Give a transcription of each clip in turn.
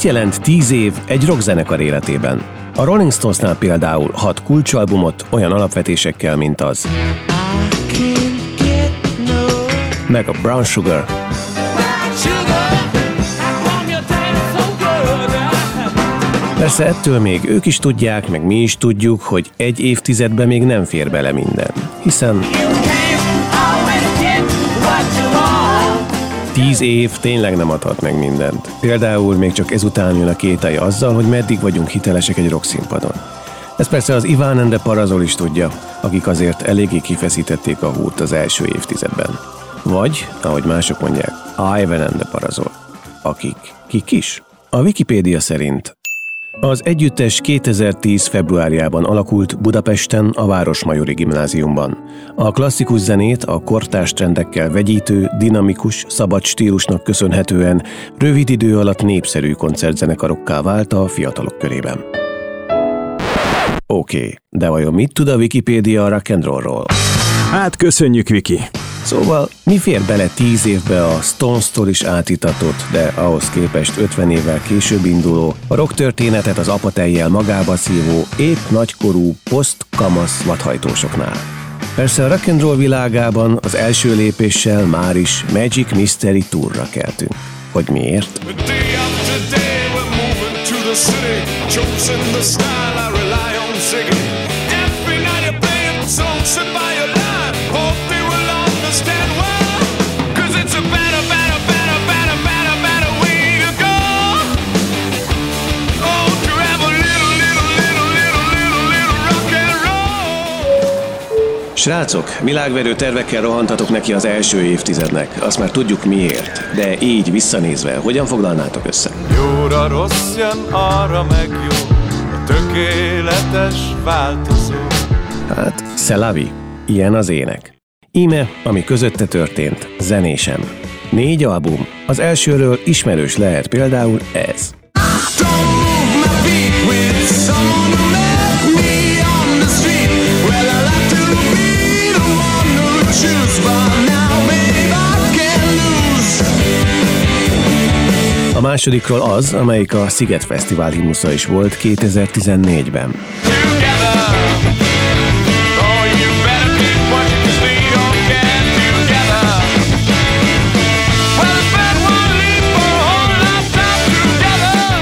Mit jelent 10 év egy rockzenekar életében? A Rolling Stonesnál például hat kulcsalbumot olyan alapvetésekkel, mint az meg a Brown Sugar, Persze ettől még ők is tudják, meg mi is tudjuk, hogy egy évtizedben még nem fér bele minden. Hiszen tíz év tényleg nem adhat meg mindent. Például még csak ezután jön a kételj azzal, hogy meddig vagyunk hitelesek egy színpadon. Ez persze az Iván Ende Parazol is tudja, akik azért eléggé kifeszítették a húrt az első évtizedben. Vagy, ahogy mások mondják, Ivan Ende Parazol. Akik? Kik is? A Wikipédia szerint az együttes 2010. februárjában alakult Budapesten a Városmajori Gimnáziumban. A klasszikus zenét a kortárs trendekkel vegyítő, dinamikus, szabad stílusnak köszönhetően rövid idő alatt népszerű koncertzenekarokká vált a fiatalok körében. Oké, okay, de vajon mit tud a Wikipédia a rock'n'rollról? Hát köszönjük, Viki! Szóval mi fér bele tíz évbe a Stones-tól is átitatott, de ahhoz képest 50 évvel később induló, a rock történetet az apatejjel magába szívó, épp nagykorú, poszt-kamasz vadhajtósoknál. Persze a rock'n'roll világában az első lépéssel már is Magic Mystery Tourra keltünk. Hogy miért? Every Srácok, világverő tervekkel rohantatok neki az első évtizednek. Azt már tudjuk miért. De így visszanézve, hogyan foglalnátok össze? Jóra rossz jön, arra meg jó, a tökéletes változó. Hát, Szelavi, ilyen az ének. Íme, ami közötte történt, zenésem. Négy album, az elsőről ismerős lehet például ez. A másodikról az, amelyik a Sziget Fesztivál himnusza is volt 2014-ben.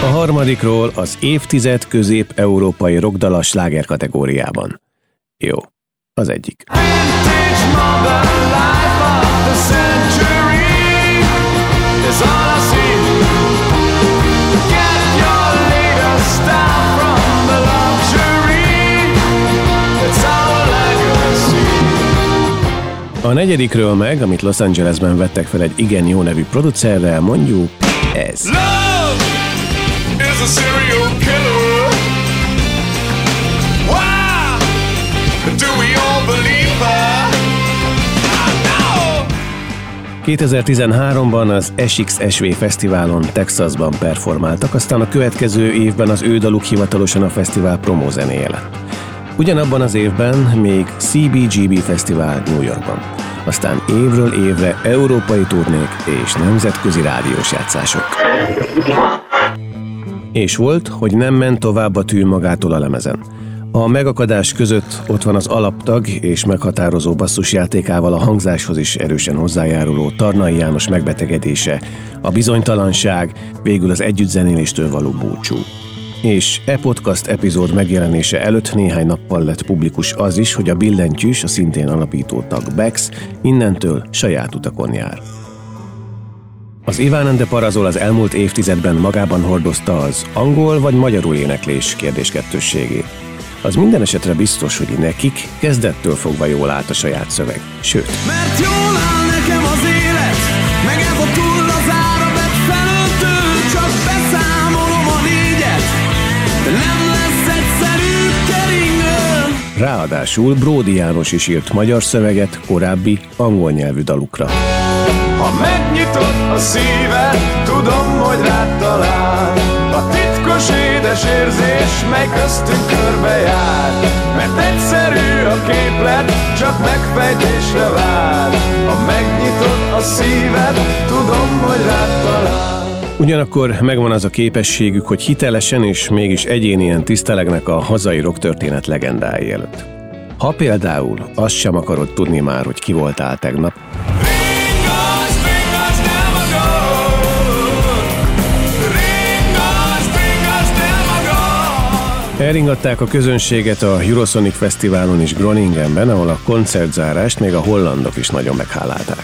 A harmadikról az évtized közép-európai rockdala sláger kategóriában. Jó, az egyik. A negyedikről meg, amit Los Angelesben vettek fel egy igen jó nevű producerrel, mondjuk ez. Love is a serial killer. Why do we all believe her? 2013-ban az SXSV Fesztiválon Texasban performáltak, aztán a következő évben az ő daluk hivatalosan a fesztivál promózenéje lett. Ugyanabban az évben még CBGB Fesztivál New Yorkban. Aztán évről évre európai turnék és nemzetközi rádiós játszások. És volt, hogy nem ment tovább a tű magától a lemezen. A megakadás között ott van az alaptag és meghatározó basszusjátékával a hangzáshoz is erősen hozzájáruló Tarnai János megbetegedése, a bizonytalanság, végül az együttzenéléstől való búcsú. És e podcast epizód megjelenése előtt néhány nappal lett publikus az is, hogy a billentyűs, a szintén alapító tag Bex innentől saját utakon jár. Az Ivánende Parazol az elmúlt évtizedben magában hordozta az angol vagy magyarul éneklés kérdéskettősségét. Az minden esetre biztos, hogy nekik kezdettől fogva jól állt a saját szöveg. Sőt. Mert jól Ráadásul Bródi János is írt magyar szöveget korábbi angol nyelvű dalukra. Ha megnyitod a szíved, tudom, hogy rád talál, a titkos édes érzés, mely köztünk körbe jár Mert egyszerű a képlet, csak megfejtésre vár. Ha megnyitod a szíved, tudom, hogy rád talál Ugyanakkor megvan az a képességük, hogy hitelesen és mégis egyénien tisztelegnek a hazai történet legendái előtt. Ha például azt sem akarod tudni már, hogy ki voltál tegnap, Elringatták a közönséget a Eurosonic Fesztiválon is Groningenben, ahol a koncertzárást még a hollandok is nagyon meghálálták.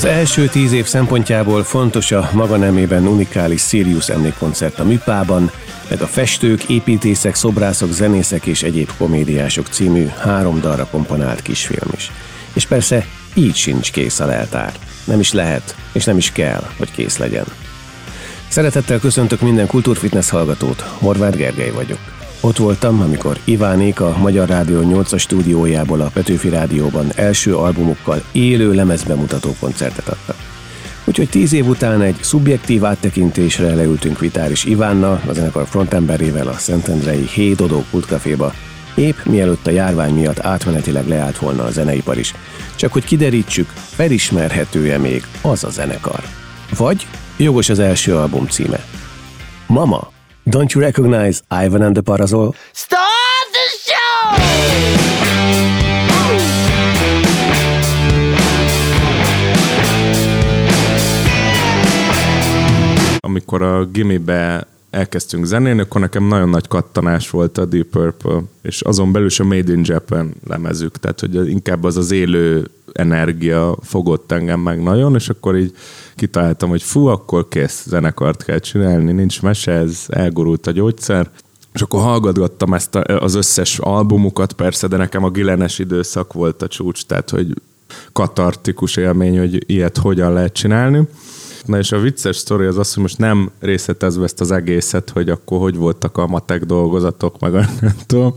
Az első tíz év szempontjából fontos a maga nemében unikális Sirius emlékkoncert a Műpában, meg a Festők, Építészek, Szobrászok, Zenészek és egyéb komédiások című három dalra komponált kisfilm is. És persze így sincs kész a leltár. Nem is lehet, és nem is kell, hogy kész legyen. Szeretettel köszöntök minden kultúrfitness hallgatót, Horváth Gergely vagyok. Ott voltam, amikor Ivánék a Magyar Rádió 8-as stúdiójából a Petőfi Rádióban első albumukkal élő lemezbemutató koncertet adtak. Úgyhogy tíz év után egy szubjektív áttekintésre leültünk Vitáris Ivánnal, a zenekar frontemberével a Szentendrei Hédodó kultkaféba, épp mielőtt a járvány miatt átmenetileg leállt volna a zeneipar is. Csak hogy kiderítsük, felismerhető-e még az a zenekar. Vagy jogos az első album címe. Mama, don't you recognize Ivan and the Parazol? Start the show! amikor a gimibe elkezdtünk zenélni, akkor nekem nagyon nagy kattanás volt a Deep Purple, és azon belül is a Made in Japan lemezük, tehát hogy inkább az az élő energia fogott engem meg nagyon, és akkor így kitaláltam, hogy fú, akkor kész, zenekart kell csinálni, nincs mese, ez elgurult a gyógyszer, és akkor hallgatgattam ezt a, az összes albumukat, persze, de nekem a Gilenes időszak volt a csúcs, tehát hogy katartikus élmény, hogy ilyet hogyan lehet csinálni. Na és a vicces sztori az az, hogy most nem részletezve ezt az egészet, hogy akkor hogy voltak a matek dolgozatok, meg nem tudom.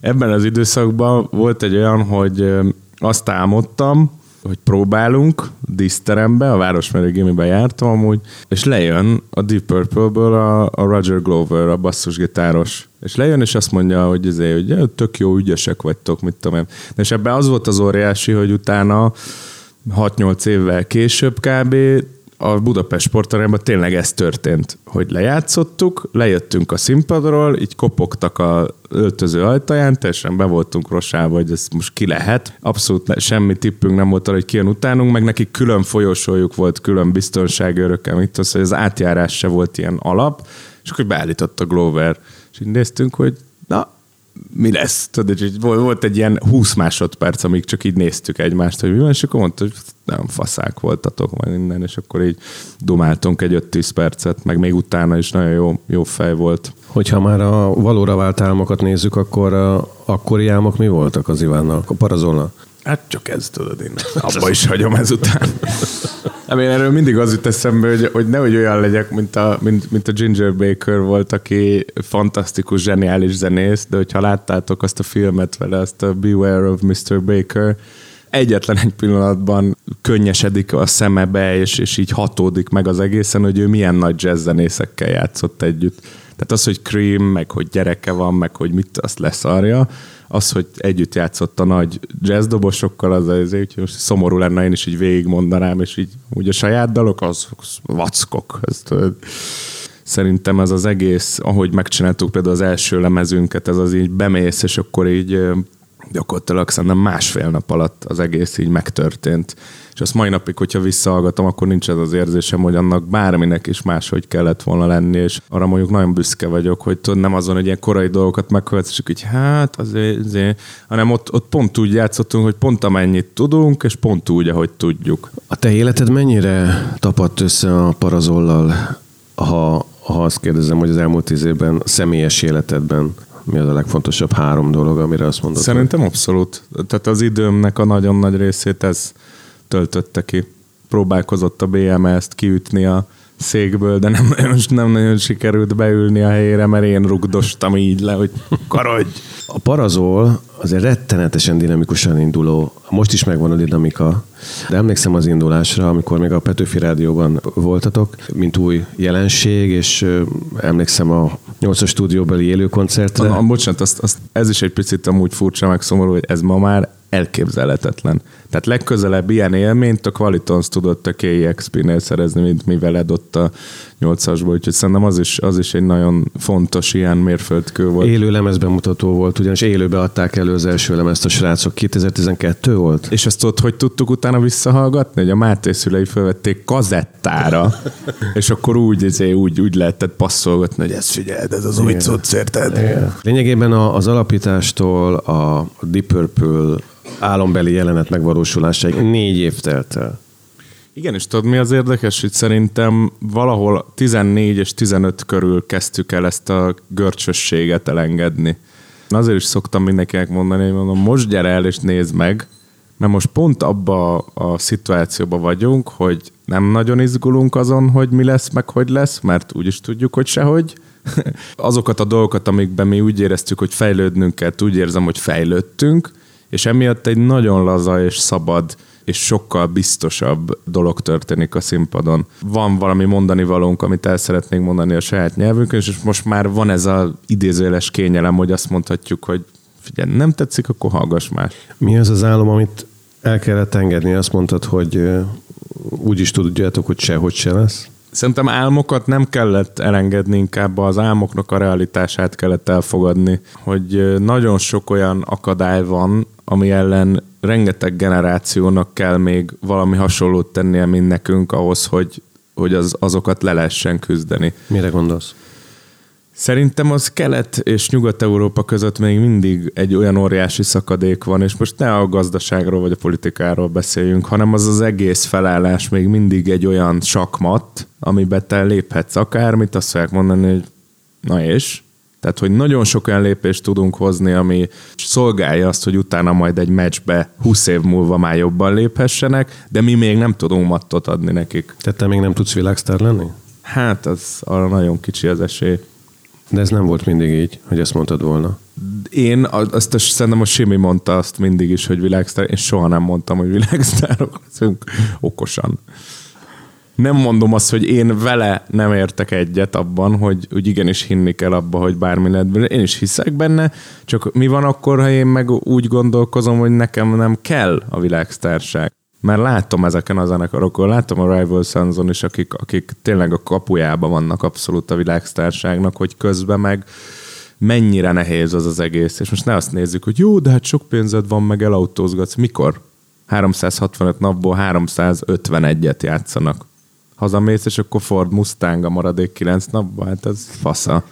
Ebben az időszakban volt egy olyan, hogy azt álmodtam, hogy próbálunk díszterembe, a Városmeri Gimiben jártam amúgy, és lejön a Deep Purple-ből a, a Roger Glover, a basszusgitáros, és lejön, és azt mondja, hogy, ezért, hogy tök jó, ügyesek vagytok, mit tudom én. És ebben az volt az óriási, hogy utána 6-8 évvel később kb a Budapest sportarányban tényleg ez történt, hogy lejátszottuk, lejöttünk a színpadról, így kopogtak a öltöző ajtaján, teljesen be voltunk rosába, hogy ez most ki lehet. Abszolút ne, semmi tippünk nem volt arra, hogy kijön utánunk, meg neki külön folyosójuk volt, külön biztonsági örökkel, mit az, hogy az átjárás se volt ilyen alap, és akkor beállított a Glover. És így néztünk, hogy na, mi lesz? Tudod, hogy volt egy ilyen 20 másodperc, amíg csak így néztük egymást, hogy mi van, és akkor mondta, hogy nem faszák voltatok, meg minden, és akkor így dumáltunk egy 5-10 percet, meg még utána is nagyon jó, jó fej volt. Hogyha már a valóra vált álmokat nézzük, akkor a akkori álmok mi voltak az Ivánnal, a parazolna? Hát csak ez tudod, én abba is hagyom ezután. Nem, én erről mindig az jut eszembe, hogy, hogy nehogy olyan legyek, mint a, mint, mint a Ginger Baker volt, aki fantasztikus, zseniális zenész, de hogyha láttátok azt a filmet vele, azt a Beware of Mr. Baker, egyetlen egy pillanatban könnyesedik a szemebe, és, és így hatódik meg az egészen, hogy ő milyen nagy jazzzenészekkel játszott együtt. Tehát az, hogy Cream, meg hogy gyereke van, meg hogy mit azt leszarja, az, hogy együtt játszott a nagy jazzdobosokkal, az azért, úgyhogy most szomorú lenne, én is így végigmondanám, és így úgy a saját dalok, az, az vackok. Ezt, szerintem ez az egész, ahogy megcsináltuk például az első lemezünket, ez az így bemész, és akkor így gyakorlatilag szerintem másfél nap alatt az egész így megtörtént. És azt mai napig, hogyha visszahallgatom, akkor nincs ez az érzésem, hogy annak bárminek is máshogy kellett volna lenni, és arra mondjuk nagyon büszke vagyok, hogy tudod, nem azon, hogy ilyen korai dolgokat meghallgatsz, csak így hát azért, azért, hanem ott, ott pont úgy játszottunk, hogy pont amennyit tudunk, és pont úgy, ahogy tudjuk. A te életed mennyire tapadt össze a parazollal, ha, ha azt kérdezem, hogy az elmúlt tíz évben személyes életedben mi az a legfontosabb három dolog, amire azt mondod? Szerintem hogy... abszolút. Tehát az időmnek a nagyon nagy részét ez töltötte ki. Próbálkozott a BMS-t kiütni a székből, de nem nagyon, nem nagyon sikerült beülni a helyére, mert én rugdostam így le, hogy karodj! A parazol az egy rettenetesen dinamikusan induló, most is megvan a dinamika, de emlékszem az indulásra, amikor még a Petőfi Rádióban voltatok, mint új jelenség, és emlékszem a 8-as stúdióbeli élőkoncertre. Na, bocsánat, azt, azt, ez is egy picit amúgy furcsa, meg szomorú, hogy ez ma már elképzelhetetlen. Tehát legközelebb ilyen élményt a Qualitons tudott a KXP-nél szerezni, mint mi veled ott a 8-asból, úgyhogy szerintem az is, az is egy nagyon fontos ilyen mérföldkő volt. Élő lemezbemutató volt, ugyanis élőbe adták elő az első lemezt a srácok. 2012 volt? És ezt ott hogy tudtuk utána visszahallgatni? Hogy a Máté szülei felvették kazettára, és akkor úgy, ezért, úgy, úgy lehetett passzolgatni, hogy ezt figyeld, ez az új cucc, érted? Lényegében az alapítástól a Deep Purple álombeli jelenet megvalósulásáig négy év telt el. Igen, és tudod mi az érdekes, hogy szerintem valahol 14 és 15 körül kezdtük el ezt a görcsösséget elengedni. Azért is szoktam mindenkinek mondani, hogy mondom, most gyere el és nézd meg, mert most pont abba a szituációba vagyunk, hogy nem nagyon izgulunk azon, hogy mi lesz, meg hogy lesz, mert úgyis tudjuk, hogy sehogy. Azokat a dolgokat, amikben mi úgy éreztük, hogy fejlődnünk kell, úgy érzem, hogy fejlődtünk, és emiatt egy nagyon laza és szabad és sokkal biztosabb dolog történik a színpadon. Van valami mondani valónk, amit el szeretnénk mondani a saját nyelvünkön, és most már van ez az idézőjeles kényelem, hogy azt mondhatjuk, hogy figyelj, nem tetszik, akkor hallgass más. Mi az az álom, amit el kellett engedni? Azt mondtad, hogy úgy is tudjátok, hogy sehogy se lesz? Szerintem álmokat nem kellett elengedni, inkább az álmoknak a realitását kellett elfogadni, hogy nagyon sok olyan akadály van, ami ellen rengeteg generációnak kell még valami hasonlót tennie, mint nekünk ahhoz, hogy, hogy az, azokat le lehessen küzdeni. Mire gondolsz? Szerintem az Kelet és Nyugat-Európa között még mindig egy olyan óriási szakadék van, és most ne a gazdaságról vagy a politikáról beszéljünk, hanem az az egész felállás még mindig egy olyan sakmat, amiben te léphetsz akármit, azt fogják mondani, hogy na és? Tehát, hogy nagyon sok olyan lépést tudunk hozni, ami szolgálja azt, hogy utána majd egy meccsbe 20 év múlva már jobban léphessenek, de mi még nem tudunk mattot adni nekik. Tehát te még nem tudsz világsztár lenni? Hát, az arra nagyon kicsi az esély. De ez nem volt mindig így, hogy ezt mondtad volna. Én azt szerintem a Simi mondta azt mindig is, hogy világsztár. Én soha nem mondtam, hogy világsztárok leszünk okosan nem mondom azt, hogy én vele nem értek egyet abban, hogy, hogy igenis hinni kell abba, hogy bármi lehet benne. Én is hiszek benne, csak mi van akkor, ha én meg úgy gondolkozom, hogy nekem nem kell a világsztárság. Mert látom ezeken a zenekarokon, látom a Rival Sunson is, akik, akik tényleg a kapujában vannak abszolút a világsztárságnak, hogy közben meg mennyire nehéz az az egész. És most ne azt nézzük, hogy jó, de hát sok pénzed van, meg elautózgatsz. Mikor? 365 napból 351-et játszanak hazamész, és akkor Ford Mustang a maradék kilenc napban, hát ez fasza.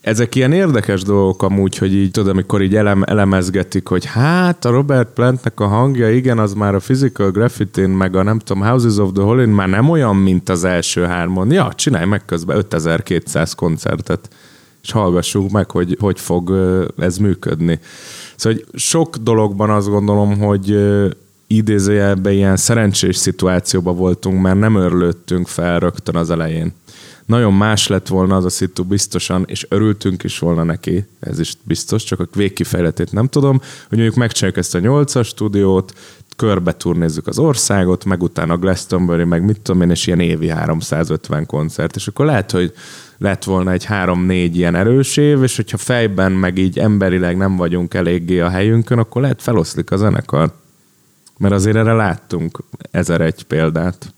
Ezek ilyen érdekes dolgok amúgy, hogy így tudod, amikor így elem, elemezgetik, hogy hát a Robert Plantnek a hangja, igen, az már a Physical Graffiti-n, meg a nem tudom, Houses of the Holy már nem olyan, mint az első hármon. Ja, csinálj meg közben 5200 koncertet, és hallgassuk meg, hogy hogy fog ez működni. Szóval hogy sok dologban azt gondolom, hogy idézőjelben ilyen szerencsés szituációban voltunk, mert nem örlődtünk fel rögtön az elején. Nagyon más lett volna az a szitu biztosan, és örültünk is volna neki, ez is biztos, csak a végkifejletét nem tudom, hogy mondjuk megcsináljuk ezt a nyolcas stúdiót, körbe turnézzük az országot, meg utána Glastonbury, meg mit tudom én, és ilyen évi 350 koncert, és akkor lehet, hogy lett volna egy három-négy ilyen erős év, és hogyha fejben meg így emberileg nem vagyunk eléggé a helyünkön, akkor lehet feloszlik a zenekar. Mert azért erre láttunk ezer egy példát.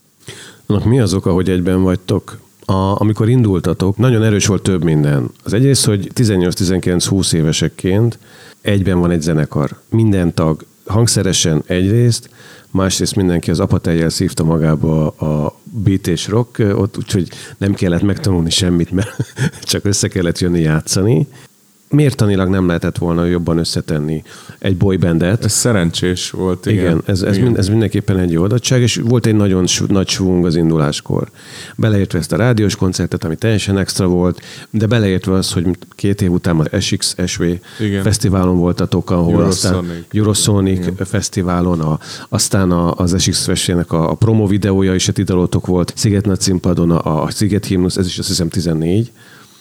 Annak mi az oka, hogy egyben vagytok? A, amikor indultatok, nagyon erős volt több minden. Az egyrészt, hogy 18-19-20 évesekként egyben van egy zenekar. Minden tag hangszeresen egyrészt, másrészt mindenki az apatejjel szívta magába a beat és rock, ott úgyhogy nem kellett megtanulni semmit, mert csak össze kellett jönni játszani mértanilag nem lehetett volna jobban összetenni egy boybandet. Ez szerencsés volt, igen. Igen, ez, ez, igen. Mind, ez mindenképpen egy jó adottság, és volt egy nagyon nagy svung az induláskor. Beleértve ezt a rádiós koncertet, ami teljesen extra volt, de beleértve az, hogy két év után az SX SV Igen. fesztiválon voltatok, ahol aztán Eurosonic. Eurosonic Igen. fesztiválon, a, aztán a, az SX SV-nek a, a promo videója is a volt, Sziget nagy színpadon a, a Sziget himnusz, ez is azt hiszem 14,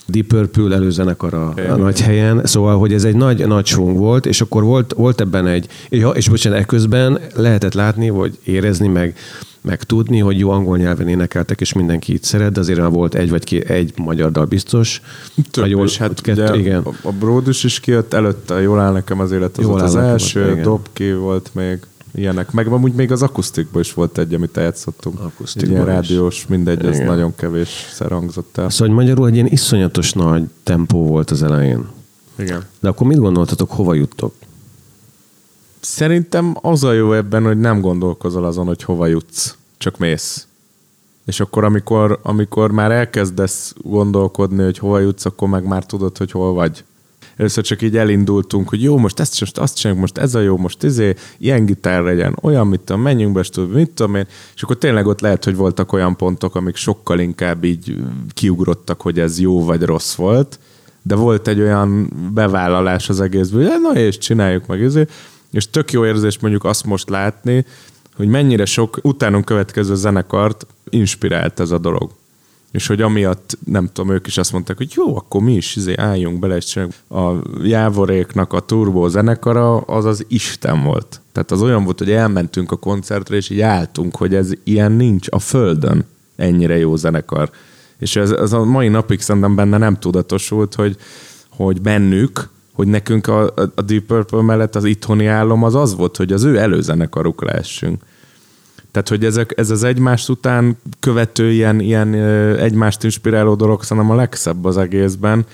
Deep Purple előzenekar a, a nagy helyen, szóval, hogy ez egy nagy, nagy svung volt, és akkor volt, volt ebben egy, ja, és bocsánat, ekközben lehetett látni, vagy érezni, meg, meg tudni, hogy jó angol nyelven énekeltek, és mindenki így szeret, de azért volt egy vagy két, egy magyar dal biztos. Több jól- is, hát kettő, ugye igen. A, Bródus is kijött előtte, jól áll nekem az élet, az Jól az az, első. Dobki volt még, ilyenek. Meg amúgy még az akusztikban is volt egy, amit eljátszottunk. Akusztikban ilyen is. rádiós, mindegy, ez nagyon kevésszer hangzott el. Szóval hogy magyarul egy ilyen iszonyatos nagy tempó volt az elején. Igen. De akkor mit gondoltatok, hova juttok? Szerintem az a jó ebben, hogy nem gondolkozol azon, hogy hova jutsz, csak mész. És akkor, amikor, amikor már elkezdesz gondolkodni, hogy hova jutsz, akkor meg már tudod, hogy hol vagy. Először csak így elindultunk, hogy jó, most ezt most azt csináljuk, most ez a jó, most izé, ilyen gitár legyen, olyan, mit tudom, menjünk be, stb., mit tudom én, és akkor tényleg ott lehet, hogy voltak olyan pontok, amik sokkal inkább így kiugrottak, hogy ez jó vagy rossz volt, de volt egy olyan bevállalás az egészből, hogy na és csináljuk meg izé, és tök jó érzés mondjuk azt most látni, hogy mennyire sok utánunk következő zenekart inspirált ez a dolog. És hogy amiatt, nem tudom, ők is azt mondták, hogy jó, akkor mi is izé álljunk bele, és. A Jávoréknak a turbó zenekara az az Isten volt. Tehát az olyan volt, hogy elmentünk a koncertre, és így álltunk, hogy ez ilyen nincs a földön ennyire jó zenekar. És ez, ez a mai napig szerintem benne nem tudatosult, hogy, hogy bennük, hogy nekünk a, a Deep Purple mellett az itthoni álom az az volt, hogy az ő előzenekaruk lehessünk. Tehát, hogy ezek, ez az egymást után követő ilyen, ilyen egymást inspiráló dolog szerintem a legszebb az egészben.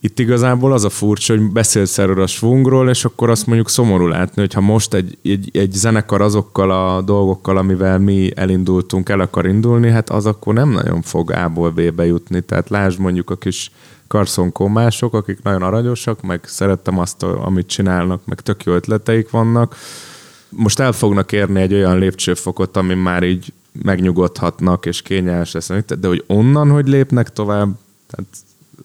Itt igazából az a furcsa, hogy beszélsz erről a svungról, és akkor azt mondjuk szomorú látni, hogyha most egy, egy, egy zenekar azokkal a dolgokkal, amivel mi elindultunk, el akar indulni, hát az akkor nem nagyon fog A-ból B-be jutni. Tehát lásd mondjuk a kis karszonkómások, akik nagyon aranyosak, meg szerettem azt, amit csinálnak, meg tök jó ötleteik vannak, most el fognak érni egy olyan lépcsőfokot, ami már így megnyugodhatnak, és kényelmes lesz, de hogy onnan, hogy lépnek tovább, tehát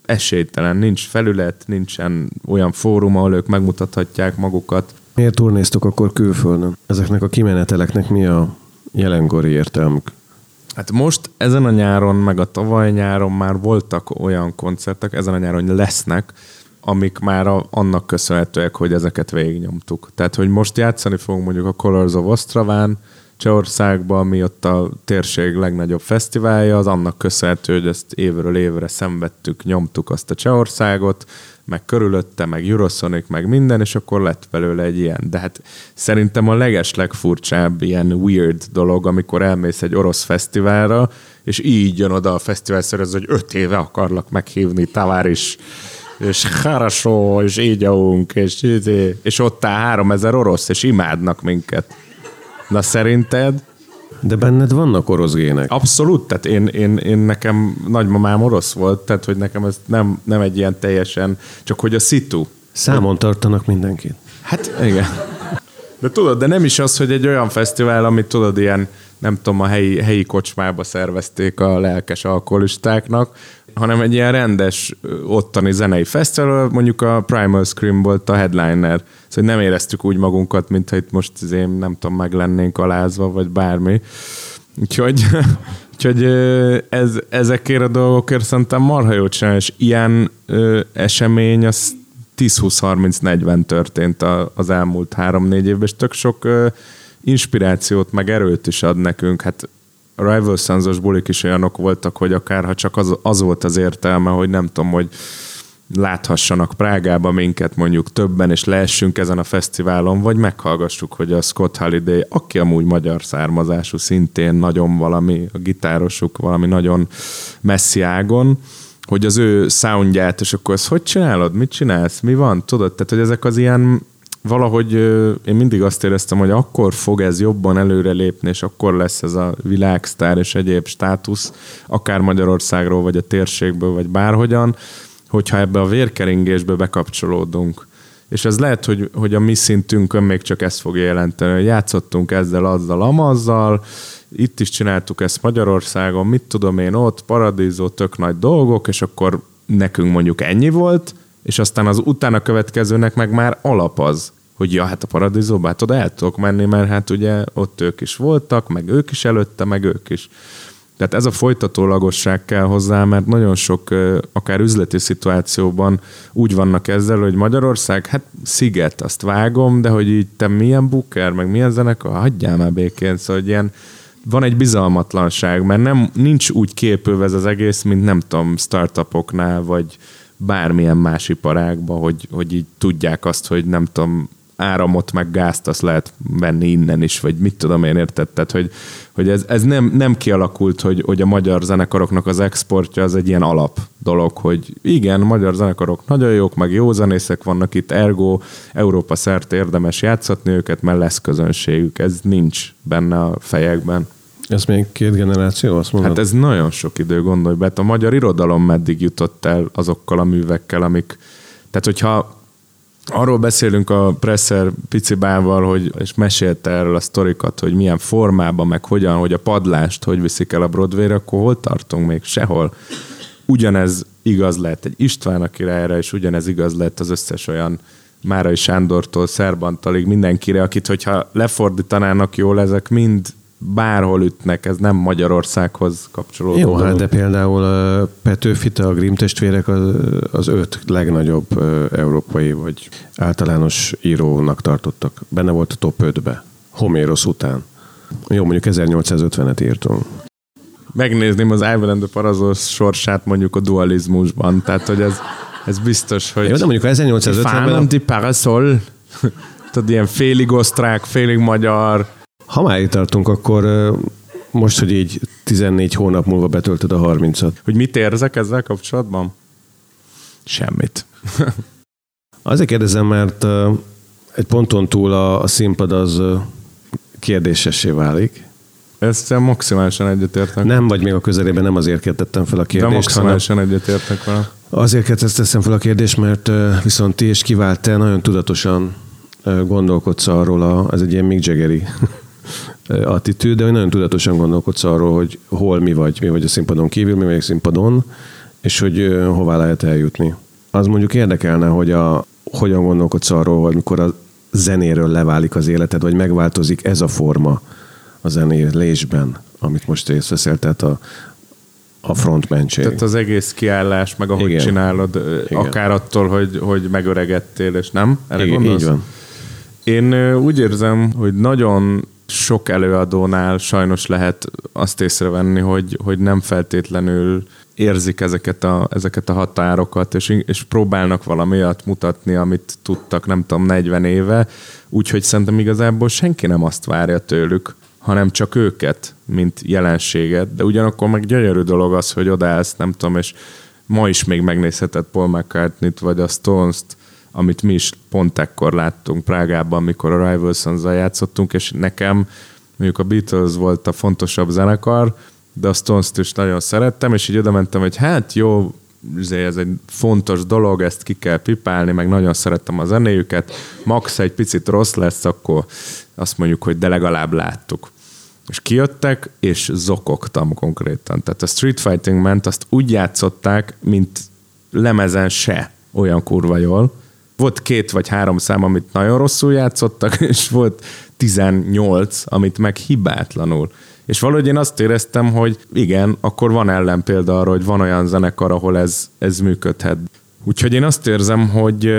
esélytelen, nincs felület, nincsen olyan fórum, ahol ők megmutathatják magukat. Miért turnéztok akkor külföldön? Ezeknek a kimeneteleknek mi a jelenkori értelmük? Hát most ezen a nyáron, meg a tavaly nyáron már voltak olyan koncertek, ezen a nyáron lesznek, amik már a, annak köszönhetőek, hogy ezeket végignyomtuk. Tehát, hogy most játszani fogunk mondjuk a Colors of Ostraván, Csehországban, ami ott a térség legnagyobb fesztiválja, az annak köszönhető, hogy ezt évről évre szenvedtük, nyomtuk azt a Csehországot, meg körülötte, meg Eurosonic, meg minden, és akkor lett belőle egy ilyen. De hát szerintem a leges legfurcsább ilyen weird dolog, amikor elmész egy orosz fesztiválra, és így jön oda a fesztivál szervező, hogy öt éve akarlak meghívni, tavár is és harasó, és így ahunk, és, izé- és ott áll három ezer orosz, és imádnak minket. Na szerinted? De benned vannak orosz gének. Abszolút, tehát én, én, én nekem nagymamám orosz volt, tehát hogy nekem ez nem, nem egy ilyen teljesen, csak hogy a szitu. Számon tartanak mindenkit. Hát igen. De tudod, de nem is az, hogy egy olyan fesztivál, amit tudod, ilyen, nem tudom, a helyi, helyi kocsmába szervezték a lelkes alkoholistáknak, hanem egy ilyen rendes ottani zenei fesztivál, mondjuk a Primal Scream volt a headliner. Szóval nem éreztük úgy magunkat, mintha itt most én nem tudom, meg lennénk alázva, vagy bármi. Úgyhogy, úgyhogy ez, ezekért a dolgokért szerintem marha jó csinálni, és ilyen ö, esemény az 10-20-30-40 történt az elmúlt 3-4 évben, és tök sok ö, inspirációt, meg erőt is ad nekünk. Hát a Rival Sons-os bulik is olyanok voltak, hogy akár ha csak az, az volt az értelme, hogy nem tudom, hogy láthassanak Prágába minket mondjuk többen, és leessünk ezen a fesztiválon, vagy meghallgassuk, hogy a Scott Holiday, aki amúgy magyar származású, szintén nagyon valami, a gitárosuk valami nagyon messzi ágon, hogy az ő soundját, és akkor ezt hogy csinálod, mit csinálsz, mi van, tudod, tehát hogy ezek az ilyen valahogy én mindig azt éreztem, hogy akkor fog ez jobban előrelépni, és akkor lesz ez a világsztár és egyéb státusz, akár Magyarországról, vagy a térségből, vagy bárhogyan, hogyha ebbe a vérkeringésbe bekapcsolódunk, és ez lehet, hogy, hogy a mi szintünkön még csak ezt fogja jelenteni, hogy játszottunk ezzel, azzal, amazzal, itt is csináltuk ezt Magyarországon, mit tudom én ott, paradízó, tök nagy dolgok, és akkor nekünk mondjuk ennyi volt, és aztán az utána következőnek meg már alap az, hogy ja, hát a paradízóba, hát oda el tudok menni, mert hát ugye ott ők is voltak, meg ők is előtte, meg ők is. Tehát ez a folytatólagosság kell hozzá, mert nagyon sok, akár üzleti szituációban úgy vannak ezzel, hogy Magyarország, hát sziget, azt vágom, de hogy így te milyen booker, meg milyen zenekar, hagyjál már békén, szóval hogy ilyen, van egy bizalmatlanság, mert nem, nincs úgy képülve ez az egész, mint nem tudom, startupoknál, vagy bármilyen más iparágban, hogy, hogy így tudják azt, hogy nem tudom, áramot, meg gázt azt lehet venni innen is, vagy mit tudom én érted, hogy, hogy ez, ez nem, nem kialakult, hogy, hogy a magyar zenekaroknak az exportja az egy ilyen alap dolog, hogy igen, magyar zenekarok nagyon jók, meg jó zenészek vannak itt, ergo Európa szerte érdemes játszatni őket, mert lesz közönségük. Ez nincs benne a fejekben. Ez még két generáció, azt mondod? Hát ez nagyon sok idő, gondolj be. Hát a magyar irodalom meddig jutott el azokkal a művekkel, amik... Tehát, hogyha arról beszélünk a Presser picibával, hogy, és mesélte erről a sztorikat, hogy milyen formában, meg hogyan, hogy a padlást hogy viszik el a Broadway-re, akkor hol tartunk még? Sehol. Ugyanez igaz lehet egy István a királyra, és ugyanez igaz lehet az összes olyan Márai Sándortól, Szerbantalig, mindenkire, akit hogyha lefordítanának jól, ezek mind bárhol ütnek, ez nem Magyarországhoz kapcsolódó. Jó, hát de például a Petőfite, a Grimm testvérek az, az öt legnagyobb európai vagy általános írónak tartottak. Benne volt a top 5-be, Homérosz után. Jó, mondjuk 1850-et írtunk. Megnézném az Ivan Parazos sorsát mondjuk a dualizmusban, tehát hogy ez, ez biztos, hogy... Jó, de mondjuk 1850-ben... A... parasol, tudod, ilyen félig osztrák, félig magyar, ha már itt tartunk, akkor most, hogy így 14 hónap múlva betöltöd a 30-at. Hogy mit érzek ezzel kapcsolatban? Semmit. Azért kérdezem, mert egy ponton túl a, a színpad az kérdésessé válik. Ezt maximálisan egyetértek. Nem vagy még a közelében, nem azért kérdettem fel a kérdést. De maximálisan hanem egyetértek vele. Azért teszem fel a kérdést, mert viszont ti és kivált te nagyon tudatosan gondolkodsz arról, a, ez egy ilyen Mick Jaggeri attitűd, de nagyon tudatosan gondolkodsz arról, hogy hol mi vagy, mi vagy a színpadon kívül, mi vagy a színpadon, és hogy hová lehet eljutni. Az mondjuk érdekelne, hogy a, hogyan gondolkodsz arról, hogy mikor a zenéről leválik az életed, vagy megváltozik ez a forma a zenélésben, amit most részt veszel, tehát a, a frontmentség. Tehát az egész kiállás, meg ahogy Igen. csinálod, Igen. akár attól, hogy, hogy megöregedtél, és nem? Erre Igen, gondolsz? így van. Én úgy érzem, hogy nagyon sok előadónál sajnos lehet azt észrevenni, hogy, hogy nem feltétlenül érzik ezeket a, ezeket a határokat, és, és próbálnak valami olyat mutatni, amit tudtak, nem tudom, 40 éve, úgyhogy szerintem igazából senki nem azt várja tőlük, hanem csak őket, mint jelenséget, de ugyanakkor meg gyönyörű dolog az, hogy odaállsz, nem tudom, és ma is még megnézheted Paul McCartney-t, vagy a Stones-t, amit mi is pont ekkor láttunk Prágában, mikor a rivals játszottunk, és nekem mondjuk a Beatles volt a fontosabb zenekar, de a stones is nagyon szerettem, és így oda mentem, hogy hát jó, izé, ez egy fontos dolog, ezt ki kell pipálni, meg nagyon szerettem a zenéjüket. Max egy picit rossz lesz, akkor azt mondjuk, hogy de legalább láttuk. És kijöttek, és zokogtam konkrétan. Tehát a Street Fighting ment, azt úgy játszották, mint lemezen se olyan kurva jól, volt két vagy három szám, amit nagyon rosszul játszottak, és volt 18, amit meg hibátlanul. És valahogy én azt éreztem, hogy igen, akkor van ellenpélda arra, hogy van olyan zenekar, ahol ez, ez működhet. Úgyhogy én azt érzem, hogy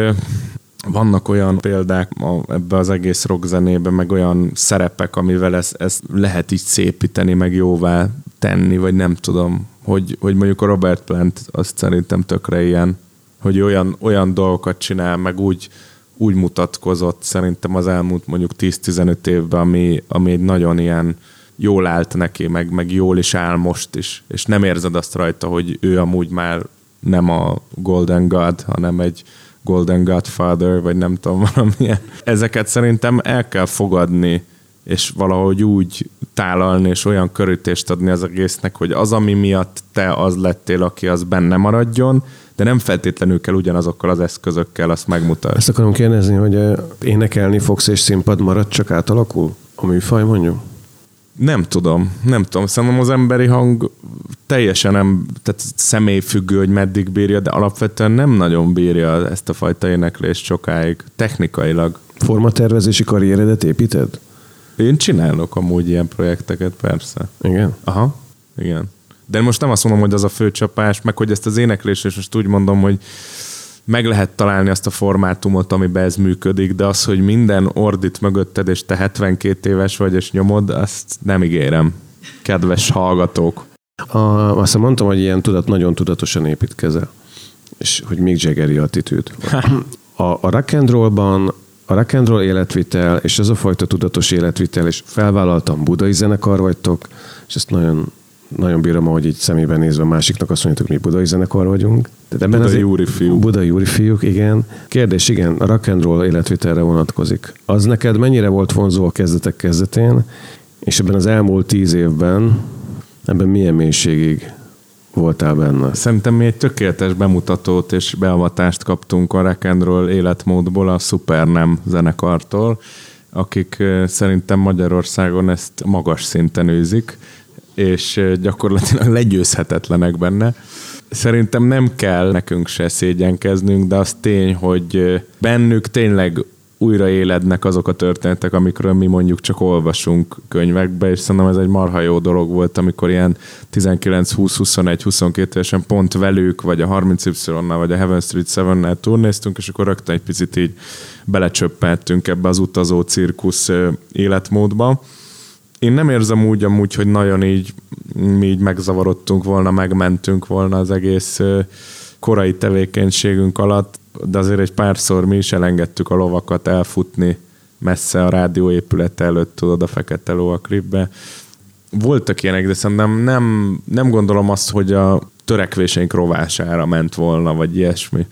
vannak olyan példák ebbe az egész rockzenébe, meg olyan szerepek, amivel ezt, ezt lehet így szépíteni, meg jóvá tenni, vagy nem tudom, hogy, hogy mondjuk a Robert Plant azt szerintem tökre ilyen hogy olyan, olyan dolgokat csinál, meg úgy, úgy mutatkozott szerintem az elmúlt mondjuk 10-15 évben, ami, ami egy nagyon ilyen jól állt neki, meg, meg jól is áll most is, és nem érzed azt rajta, hogy ő amúgy már nem a Golden God, hanem egy Golden Godfather, vagy nem tudom, valamilyen. Ezeket szerintem el kell fogadni és valahogy úgy tálalni, és olyan körítést adni az egésznek, hogy az, ami miatt te az lettél, aki az benne maradjon, de nem feltétlenül kell ugyanazokkal az eszközökkel azt megmutatni. Ezt akarom kérdezni, hogy énekelni fogsz és színpad marad, csak átalakul? A műfaj mondjuk? Nem tudom, nem tudom. Szerintem az emberi hang teljesen nem, tehát személyfüggő, hogy meddig bírja, de alapvetően nem nagyon bírja ezt a fajta éneklést sokáig, technikailag. Formatervezési karrieredet építed? Én csinálok amúgy ilyen projekteket, persze. Igen? Aha, igen. De most nem azt mondom, hogy az a főcsapás, meg hogy ezt az éneklést, és most úgy mondom, hogy meg lehet találni azt a formátumot, amiben ez működik, de az, hogy minden ordít mögötted, és te 72 éves vagy, és nyomod, azt nem ígérem. Kedves hallgatók. A, azt mondtam, hogy ilyen tudat, nagyon tudatosan építkezel, és hogy még Jaggeri attitűd. A, a rock and rollban a rock and roll életvitel, és ez a fajta tudatos életvitel, és felvállaltam budai zenekar vagytok, és ezt nagyon nagyon bírom, hogy így szemébe nézve másiknak azt hogy mi budai zenekar vagyunk. Tehát ebben budai úri fiúk. Budai úri fiúk, igen. Kérdés, igen, a rock and roll életvitelre vonatkozik. Az neked mennyire volt vonzó a kezdetek kezdetén, és ebben az elmúlt tíz évben ebben milyen mélységig voltál benne? Szerintem mi egy tökéletes bemutatót és beavatást kaptunk a rock and roll életmódból a Supernem zenekartól, akik szerintem Magyarországon ezt magas szinten űzik és gyakorlatilag legyőzhetetlenek benne. Szerintem nem kell nekünk se szégyenkeznünk, de az tény, hogy bennük tényleg újra élednek azok a történetek, amikről mi mondjuk csak olvasunk könyvekbe, és szerintem ez egy marha jó dolog volt, amikor ilyen 19, 20, 21, 22 évesen pont velük, vagy a 30 y vagy a Heaven Street 7-nel turnéztunk, és akkor rögtön egy picit így belecsöppeltünk ebbe az utazó cirkusz életmódba én nem érzem úgy amúgy, hogy nagyon így mi így megzavarodtunk volna, megmentünk volna az egész korai tevékenységünk alatt, de azért egy párszor mi is elengedtük a lovakat elfutni messze a rádió épülete előtt, tudod, a Fekete Ló a klipbe. Voltak ilyenek, de szerintem nem, nem gondolom azt, hogy a törekvéseink rovására ment volna, vagy ilyesmi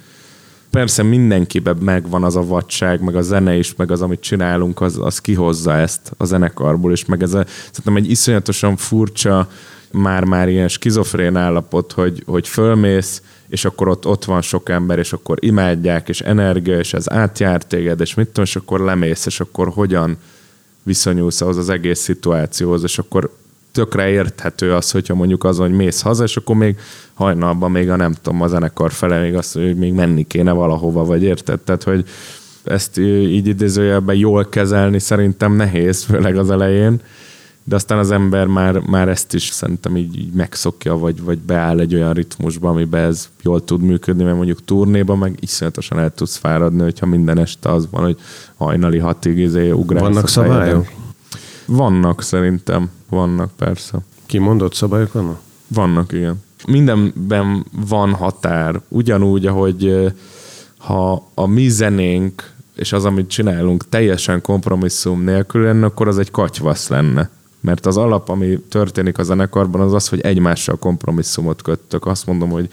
persze mindenkiben megvan az a vadság, meg a zene is, meg az, amit csinálunk, az, az kihozza ezt a zenekarból, és meg ez a, szerintem egy iszonyatosan furcsa, már-már ilyen skizofrén állapot, hogy, hogy fölmész, és akkor ott, ott van sok ember, és akkor imádják, és energia, és ez átjár téged, és mit tudom, és akkor lemész, és akkor hogyan viszonyulsz ahhoz az egész szituációhoz, és akkor tökre érthető az, hogyha mondjuk az, hogy mész haza, és akkor még hajnalban még a nem tudom, a zenekar fele még azt, hogy még menni kéne valahova, vagy érted? Tehát, hogy ezt így idézőjelben jól kezelni szerintem nehéz, főleg az elején, de aztán az ember már, már ezt is szerintem így, így megszokja, vagy, vagy beáll egy olyan ritmusba, amiben ez jól tud működni, mert mondjuk turnéban meg iszonyatosan el tudsz fáradni, hogyha minden este az van, hogy hajnali hatig izé ugrálsz. Vannak szabályok? Vannak szerintem, vannak persze. Kimondott szabályok vannak? Vannak, igen. Mindenben van határ. Ugyanúgy, ahogy ha a mi zenénk és az, amit csinálunk teljesen kompromisszum nélkül lenne, akkor az egy katyvasz lenne. Mert az alap, ami történik a zenekarban, az az, hogy egymással kompromisszumot köttök. Azt mondom, hogy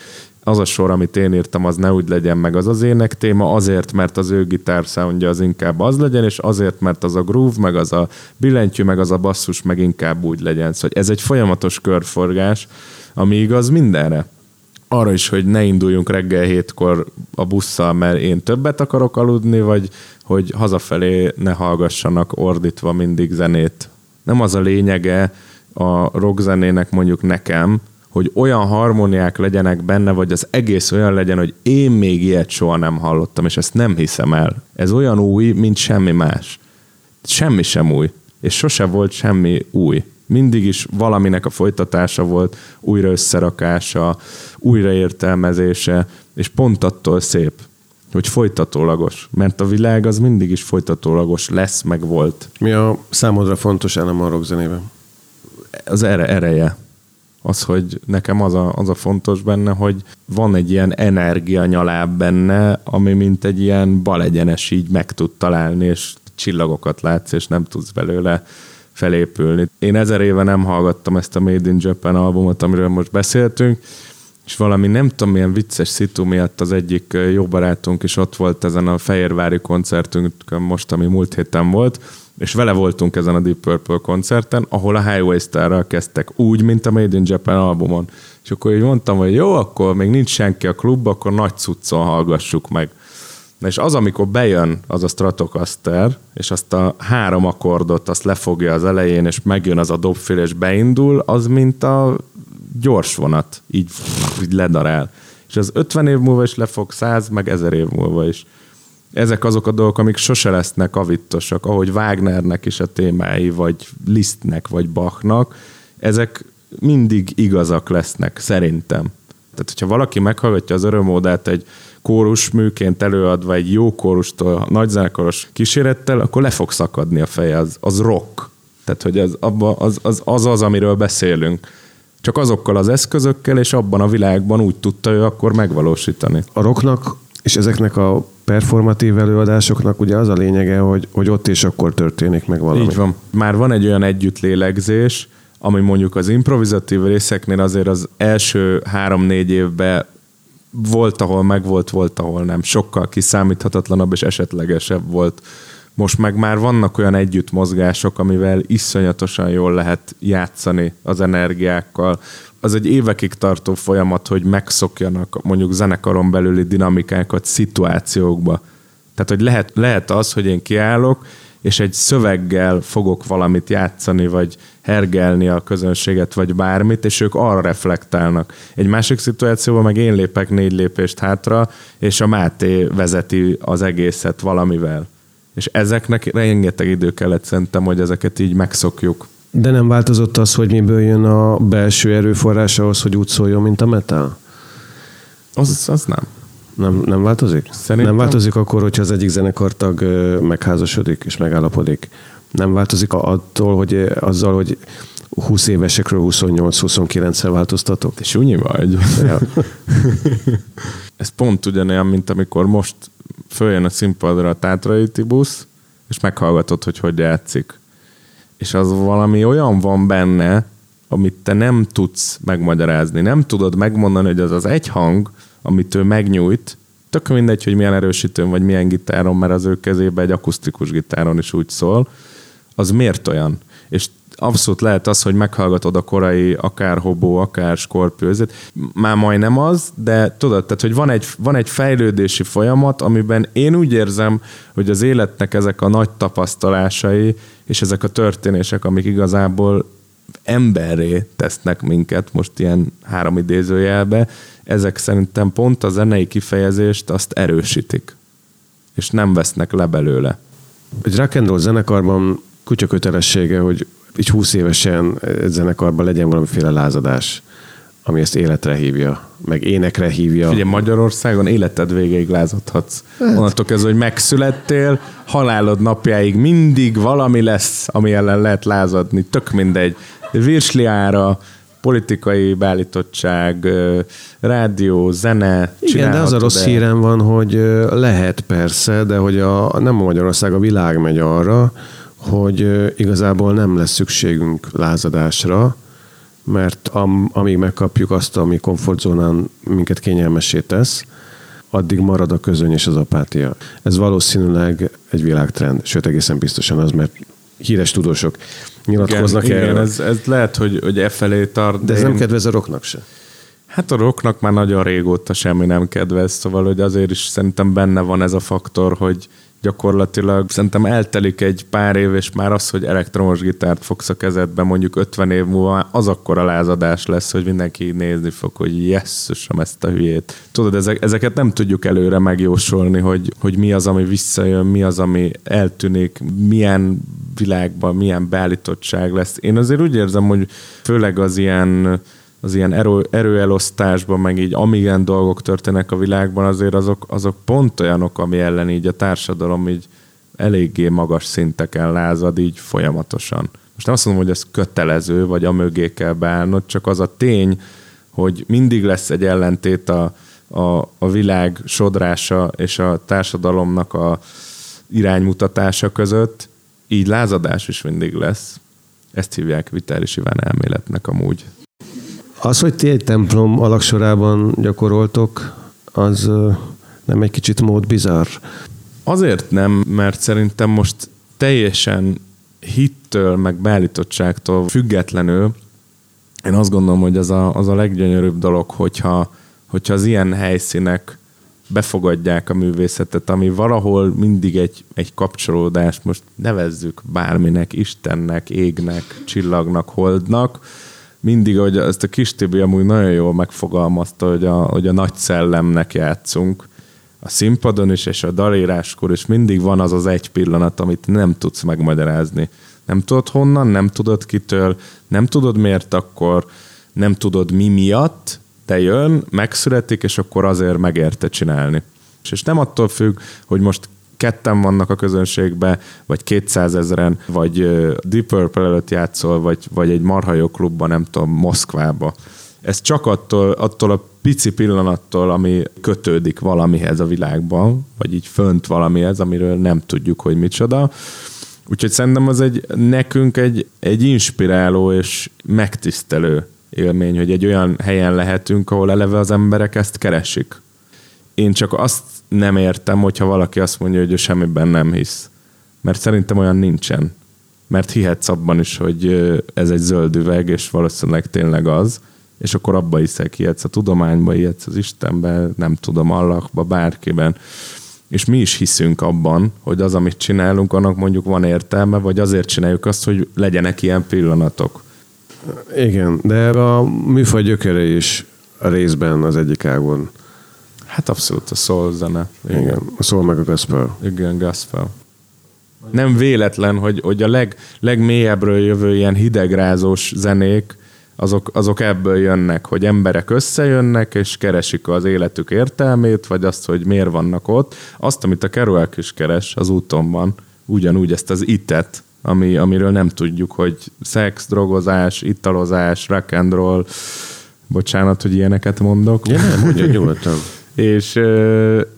az a sor, amit én írtam, az ne úgy legyen meg az az ének téma, azért, mert az ő gitár soundja az inkább az legyen, és azért, mert az a groove, meg az a billentyű, meg az a basszus, meg inkább úgy legyen. Szóval ez egy folyamatos körforgás, ami igaz mindenre. Arra is, hogy ne induljunk reggel hétkor a busszal, mert én többet akarok aludni, vagy hogy hazafelé ne hallgassanak ordítva mindig zenét. Nem az a lényege a rockzenének mondjuk nekem, hogy olyan harmóniák legyenek benne, vagy az egész olyan legyen, hogy én még ilyet soha nem hallottam, és ezt nem hiszem el. Ez olyan új, mint semmi más. Semmi sem új. És sose volt semmi új. Mindig is valaminek a folytatása volt, újra összerakása, újraértelmezése, és pont attól szép, hogy folytatólagos. Mert a világ az mindig is folytatólagos lesz, meg volt. Mi a számodra fontos elem a rockzenében? Az ere, ereje az, hogy nekem az a, az a fontos benne, hogy van egy ilyen energia nyaláb benne, ami mint egy ilyen balegyenes így meg tud találni, és csillagokat látsz, és nem tudsz belőle felépülni. Én ezer éve nem hallgattam ezt a Made in Japan albumot, amiről most beszéltünk, és valami nem tudom milyen vicces szitu miatt az egyik jó barátunk is ott volt ezen a Fehérvári koncertünkön most, ami múlt héten volt, és vele voltunk ezen a Deep Purple koncerten, ahol a Highway Star-ral kezdtek, úgy, mint a Made in Japan albumon. És akkor így mondtam, hogy jó, akkor még nincs senki a klubban, akkor nagy cuccon hallgassuk meg. Na és az, amikor bejön az a Stratocaster, és azt a három akkordot azt lefogja az elején, és megjön az a dobfél, és beindul, az mint a gyors vonat, így, így ledarál. És az 50 év múlva is lefog, 100, meg 1000 év múlva is. Ezek azok a dolgok, amik sose lesznek avittosak, ahogy Wagnernek is a témái, vagy Lisztnek, vagy Bachnak, ezek mindig igazak lesznek, szerintem. Tehát, hogyha valaki meghallgatja az örömódát egy kórus műként előadva egy jó kórustól, nagyzenekaros kísérettel, akkor le fog szakadni a feje, az, az rock. Tehát, hogy az, az, az, az az, amiről beszélünk. Csak azokkal az eszközökkel, és abban a világban úgy tudta ő akkor megvalósítani. A rocknak és ezeknek a performatív előadásoknak ugye az a lényege, hogy, hogy ott és akkor történik meg valami. Így van. Már van egy olyan együttlélegzés, ami mondjuk az improvizatív részeknél azért az első három-négy évben volt, ahol meg volt, volt, ahol nem. Sokkal kiszámíthatatlanabb és esetlegesebb volt. Most meg már vannak olyan együttmozgások, amivel iszonyatosan jól lehet játszani az energiákkal. Az egy évekig tartó folyamat, hogy megszokjanak mondjuk zenekaron belüli dinamikákat szituációkba. Tehát, hogy lehet, lehet az, hogy én kiállok, és egy szöveggel fogok valamit játszani, vagy hergelni a közönséget, vagy bármit, és ők arra reflektálnak. Egy másik szituációban meg én lépek négy lépést hátra, és a Máté vezeti az egészet valamivel. És ezeknek rengeteg idő kellett szerintem, hogy ezeket így megszokjuk. De nem változott az, hogy miből jön a belső erőforrás ahhoz, hogy úgy szóljon, mint a metal? Az, az nem. Nem, nem változik? Szerintem... Nem változik akkor, hogyha az egyik zenekartag megházasodik és megállapodik. Nem változik attól, hogy azzal, hogy 20 évesekről 28-29-re változtatok? Te sunyi vagy. Ja. Ez pont ugyanolyan, mint amikor most följön a színpadra a Tátrai Tibusz, és meghallgatod, hogy hogy játszik. És az valami olyan van benne, amit te nem tudsz megmagyarázni. Nem tudod megmondani, hogy az az egy hang, amit ő megnyújt, tök mindegy, hogy milyen erősítőn vagy milyen gitáron, mert az ő kezében egy akusztikus gitáron is úgy szól, az miért olyan? És abszolút lehet az, hogy meghallgatod a korai akár hobó, akár skorpiózét, már majdnem az, de tudod, tehát, hogy van egy, van egy fejlődési folyamat, amiben én úgy érzem, hogy az életnek ezek a nagy tapasztalásai, és ezek a történések, amik igazából emberré tesznek minket, most ilyen három idézőjelbe, ezek szerintem pont a zenei kifejezést azt erősítik, és nem vesznek le belőle. Egy rock and roll zenekarban kutya kötelessége, hogy így 20 évesen egy zenekarban legyen valamiféle lázadás, ami ezt életre hívja, meg énekre hívja. Ugye Magyarországon életed végéig lázadhatsz. Hát. Onnantól kezdve, hogy megszülettél, halálod napjáig mindig valami lesz, ami ellen lehet lázadni. Tök mindegy. Virsliára, politikai beállítottság, rádió, zene. Igen, de az a rossz de... hírem van, hogy lehet persze, de hogy a, nem a Magyarország, a világ megy arra, hogy igazából nem lesz szükségünk lázadásra, mert am, amíg megkapjuk azt, ami komfortzónán minket kényelmessé tesz, addig marad a közöny és az apátia. Ez valószínűleg egy világtrend, sőt egészen biztosan az, mert híres tudósok nyilatkoznak igen, erről. Igen, ez, ez lehet, hogy, hogy e felé tart. De ez én... nem kedvez a rocknak se. Hát a rocknak már nagyon régóta semmi nem kedvez, szóval hogy azért is szerintem benne van ez a faktor, hogy gyakorlatilag szerintem eltelik egy pár év, és már az, hogy elektromos gitárt fogsz a kezedbe mondjuk 50 év múlva, az akkor a lázadás lesz, hogy mindenki nézni fog, hogy jesszusom ezt a hülyét. Tudod, ezek, ezeket nem tudjuk előre megjósolni, hogy, hogy mi az, ami visszajön, mi az, ami eltűnik, milyen világban, milyen beállítottság lesz. Én azért úgy érzem, hogy főleg az ilyen az ilyen erő, erőelosztásban, meg így amilyen dolgok történnek a világban, azért azok, azok pont olyanok, ami ellen így a társadalom így eléggé magas szinteken lázad így folyamatosan. Most nem azt mondom, hogy ez kötelező, vagy a mögé kell beállnod, csak az a tény, hogy mindig lesz egy ellentét a, a, a világ sodrása és a társadalomnak a iránymutatása között, így lázadás is mindig lesz. Ezt hívják vitális Iván elméletnek amúgy. Az, hogy ti egy templom alaksorában gyakoroltok, az nem egy kicsit mód bizarr? Azért nem, mert szerintem most teljesen hittől, meg beállítottságtól függetlenül én azt gondolom, hogy az a, az a leggyönyörűbb dolog, hogyha, hogyha az ilyen helyszínek befogadják a művészetet, ami valahol mindig egy, egy kapcsolódást, most nevezzük bárminek, Istennek, égnek, csillagnak, holdnak, mindig, hogy ezt a kis Tibi amúgy nagyon jól megfogalmazta, hogy a, hogy a nagy szellemnek játszunk a színpadon is, és a daléráskor is mindig van az az egy pillanat, amit nem tudsz megmagyarázni. Nem tudod honnan, nem tudod kitől, nem tudod miért akkor, nem tudod mi miatt, te jön, megszületik, és akkor azért megérte csinálni. És nem attól függ, hogy most ketten vannak a közönségbe, vagy 200 ezeren, vagy Deep Purple előtt játszol, vagy, vagy egy marhajó klubban, nem tudom, Moszkvába. Ez csak attól, attól a pici pillanattól, ami kötődik valamihez a világban, vagy így fönt valamihez, amiről nem tudjuk, hogy micsoda. Úgyhogy szerintem az egy, nekünk egy, egy inspiráló és megtisztelő élmény, hogy egy olyan helyen lehetünk, ahol eleve az emberek ezt keresik. Én csak azt nem értem, hogyha valaki azt mondja, hogy ő semmiben nem hisz. Mert szerintem olyan nincsen. Mert hihetsz abban is, hogy ez egy zöld üveg, és valószínűleg tényleg az, és akkor abba hiszek, hihetsz a tudományba, hihetsz az Istenbe, nem tudom, Allahba, bárkiben. És mi is hiszünk abban, hogy az, amit csinálunk, annak mondjuk van értelme, vagy azért csináljuk azt, hogy legyenek ilyen pillanatok. Igen, de a műfaj gyökere is a részben az egyik ágon. Hát abszolút a soul zene. Igen, Igen a soul meg a gospel. Igen, gospel. Nem véletlen, hogy, hogy a leg, legmélyebbről jövő ilyen hidegrázós zenék, azok, azok ebből jönnek, hogy emberek összejönnek, és keresik az életük értelmét, vagy azt, hogy miért vannak ott. Azt, amit a Kerouac is keres az úton van, ugyanúgy ezt az itet, ami, amiről nem tudjuk, hogy szex, drogozás, italozás, rock and roll, bocsánat, hogy ilyeneket mondok. Ja, nem, mondja nyugodtan. és,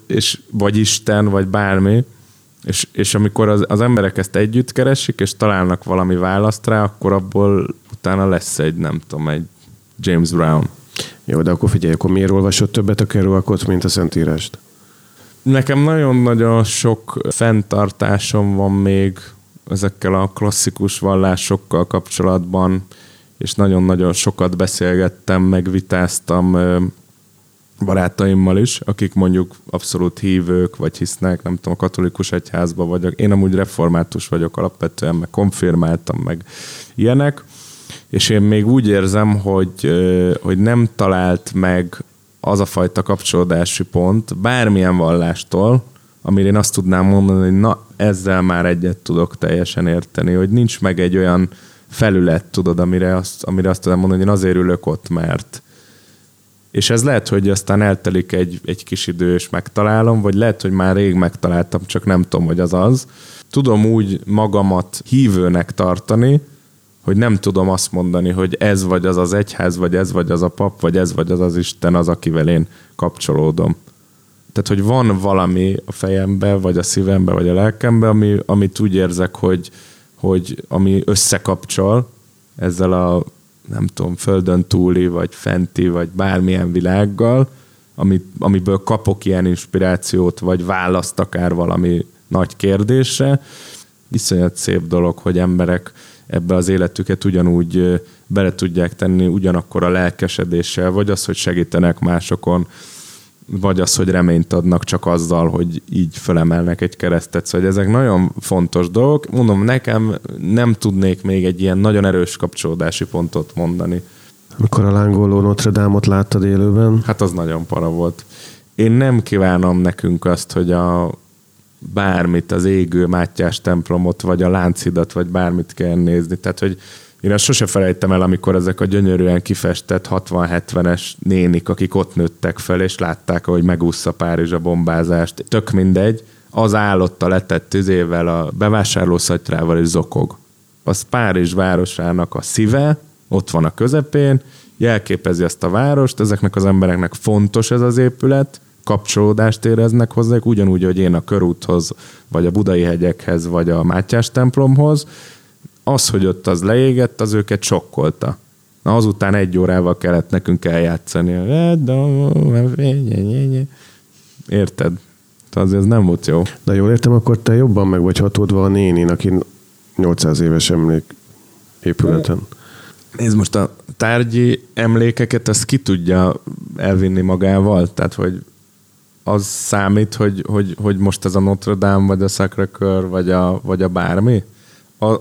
és vagy Isten, vagy bármi, és, és amikor az, az emberek ezt együtt keresik, és találnak valami választ rá, akkor abból utána lesz egy, nem tudom, egy James Brown. Jó, de akkor figyelj, akkor miért olvasott többet a Kerouacot, mint a Szentírást? Nekem nagyon-nagyon sok fenntartásom van még ezekkel a klasszikus vallásokkal kapcsolatban, és nagyon-nagyon sokat beszélgettem, megvitáztam barátaimmal is, akik mondjuk abszolút hívők, vagy hisznek, nem tudom, a katolikus egyházba vagyok. Én amúgy református vagyok alapvetően, meg konfirmáltam, meg ilyenek, és én még úgy érzem, hogy, hogy nem talált meg az a fajta kapcsolódási pont bármilyen vallástól, amire én azt tudnám mondani, hogy na, ezzel már egyet tudok teljesen érteni, hogy nincs meg egy olyan felület, tudod, amire azt, amire azt tudom mondani, hogy én azért ülök ott, mert és ez lehet, hogy aztán eltelik egy, egy kis idő, és megtalálom, vagy lehet, hogy már rég megtaláltam, csak nem tudom, hogy az az. Tudom úgy magamat hívőnek tartani, hogy nem tudom azt mondani, hogy ez vagy az az egyház, vagy ez vagy az a pap, vagy ez vagy az az Isten az, akivel én kapcsolódom. Tehát, hogy van valami a fejembe, vagy a szívembe, vagy a lelkembe, ami, amit úgy érzek, hogy, hogy ami összekapcsol ezzel a nem tudom, földön túli, vagy fenti, vagy bármilyen világgal, amit, amiből kapok ilyen inspirációt, vagy választ akár valami nagy kérdésre. Iszonyat szép dolog, hogy emberek ebbe az életüket ugyanúgy bele tudják tenni, ugyanakkor a lelkesedéssel, vagy az, hogy segítenek másokon, vagy az, hogy reményt adnak csak azzal, hogy így fölemelnek egy keresztet. Szóval ezek nagyon fontos dolgok. Mondom, nekem nem tudnék még egy ilyen nagyon erős kapcsolódási pontot mondani. Amikor a lángoló Notre Dame-ot láttad élőben? Hát az nagyon para volt. Én nem kívánom nekünk azt, hogy a bármit, az égő Mátyás templomot, vagy a Lánchidat, vagy bármit kell nézni. Tehát, hogy én azt sose felejtem el, amikor ezek a gyönyörűen kifestett 60-70-es nénik, akik ott nőttek fel, és látták, ahogy megúszza Párizs a bombázást. Tök mindegy, az állotta letett tüzével, a bevásárlószatyrával és zokog. Az Párizs városának a szíve, ott van a közepén, jelképezi ezt a várost, ezeknek az embereknek fontos ez az épület, kapcsolódást éreznek hozzá, ugyanúgy, hogy én a körúthoz, vagy a budai hegyekhez, vagy a Mátyás templomhoz, az, hogy ott az leégett, az őket sokkolta. Na, azután egy órával kellett nekünk eljátszani. Érted? Tehát ez nem volt jó. De jól értem, akkor te jobban meg vagy hatódva a nénin, aki 800 éves emlék épületen. Nézd, most a tárgyi emlékeket, ezt ki tudja elvinni magával? Tehát, hogy az számít, hogy, hogy, hogy most ez a Notre Dame, vagy a Sacré Coeur, vagy a, vagy a bármi?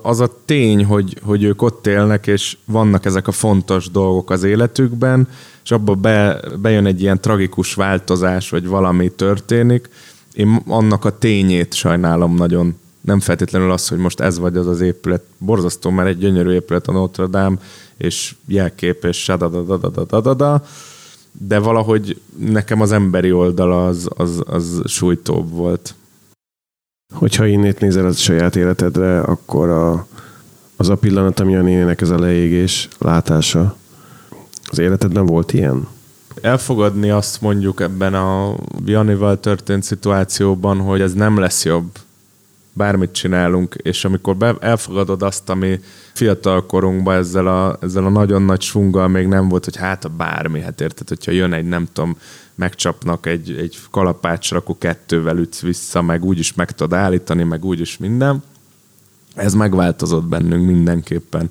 Az a tény, hogy, hogy ők ott élnek, és vannak ezek a fontos dolgok az életükben, és abba be, bejön egy ilyen tragikus változás, vagy valami történik, én annak a tényét sajnálom nagyon. Nem feltétlenül az, hogy most ez vagy az az épület. Borzasztó, mert egy gyönyörű épület a Notre Dame, és jelkép, és sadadadadadadadada, de valahogy nekem az emberi oldala az, az, az sújtóbb volt. Hogyha innét nézel a saját életedre, akkor a, az a pillanat, ami a nénének ez a leégés látása, az életedben volt ilyen? Elfogadni azt mondjuk ebben a Janival történt szituációban, hogy ez nem lesz jobb, bármit csinálunk, és amikor be, elfogadod azt, ami fiatal korunkban ezzel a, ezzel a nagyon nagy svunggal még nem volt, hogy hát a bármi, hát érted, hogyha jön egy, nem tudom, megcsapnak egy, egy kalapácsra, akkor kettővel ütsz vissza, meg úgyis meg tudod állítani, meg úgyis minden. Ez megváltozott bennünk mindenképpen.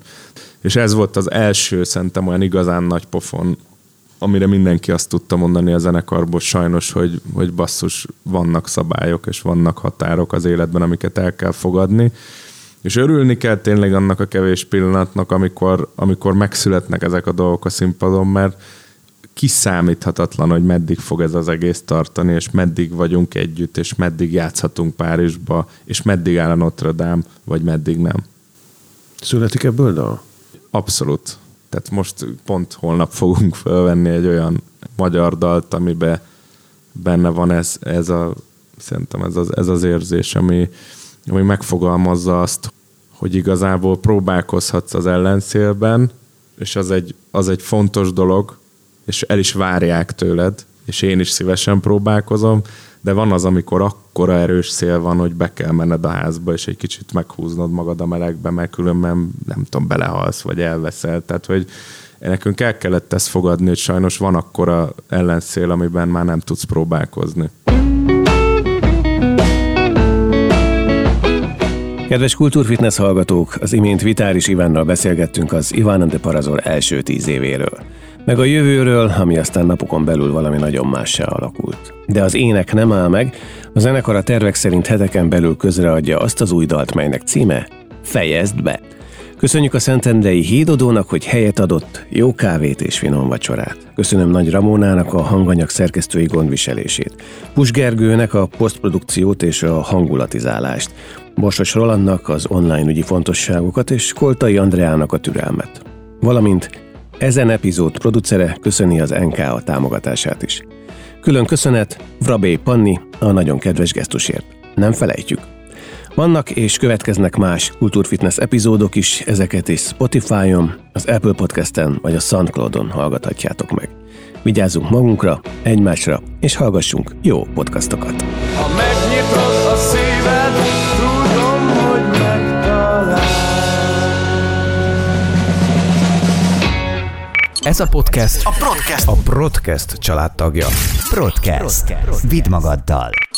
És ez volt az első, szerintem olyan igazán nagy pofon, amire mindenki azt tudta mondani a zenekarból sajnos, hogy, hogy basszus, vannak szabályok és vannak határok az életben, amiket el kell fogadni. És örülni kell tényleg annak a kevés pillanatnak, amikor, amikor megszületnek ezek a dolgok a színpadon, mert kiszámíthatatlan, hogy meddig fog ez az egész tartani, és meddig vagyunk együtt, és meddig játszhatunk Párizsba, és meddig áll a Notre Dame, vagy meddig nem. Születik ebből dal? Abszolút. Tehát most pont holnap fogunk felvenni egy olyan magyar dalt, amiben benne van ez, ez a, szerintem ez az, ez az érzés, ami, ami megfogalmazza azt, hogy igazából próbálkozhatsz az ellenszélben, és az egy, az egy fontos dolog, és el is várják tőled, és én is szívesen próbálkozom, de van az, amikor akkora erős szél van, hogy be kell menned a házba, és egy kicsit meghúznod magad a melegbe, mert különben nem tudom, belehalsz, vagy elveszel. Tehát, hogy nekünk el kellett ezt fogadni, hogy sajnos van akkora ellenszél, amiben már nem tudsz próbálkozni. Kedves kultúrfitness hallgatók, az imént Vitáris Ivánnal beszélgettünk az Iván de Parazor első tíz évéről meg a jövőről, ami aztán napokon belül valami nagyon mássá alakult. De az ének nem áll meg, a zenekar a tervek szerint heteken belül közreadja azt az új dalt, melynek címe Fejezd be! Köszönjük a Szentendrei hídodónak, hogy helyet adott, jó kávét és finom vacsorát. Köszönöm Nagy Ramónának a hanganyag szerkesztői gondviselését. Pus Gergőnek a posztprodukciót és a hangulatizálást. Borsos Rolandnak az online ügyi fontosságokat és Koltai Andreának a türelmet. Valamint ezen epizód producere köszöni az NK támogatását is. Külön köszönet Vrabé Panni a nagyon kedves gesztusért. Nem felejtjük. Vannak és következnek más kultúrfitness epizódok is, ezeket is Spotify-on, az Apple Podcast-en vagy a Soundcloud-on hallgathatjátok meg. Vigyázzunk magunkra, egymásra, és hallgassunk jó podcastokat. Ha megnyitod Ez a podcast a Podcast, a podcast családtagja. Podcast. Vidd magaddal.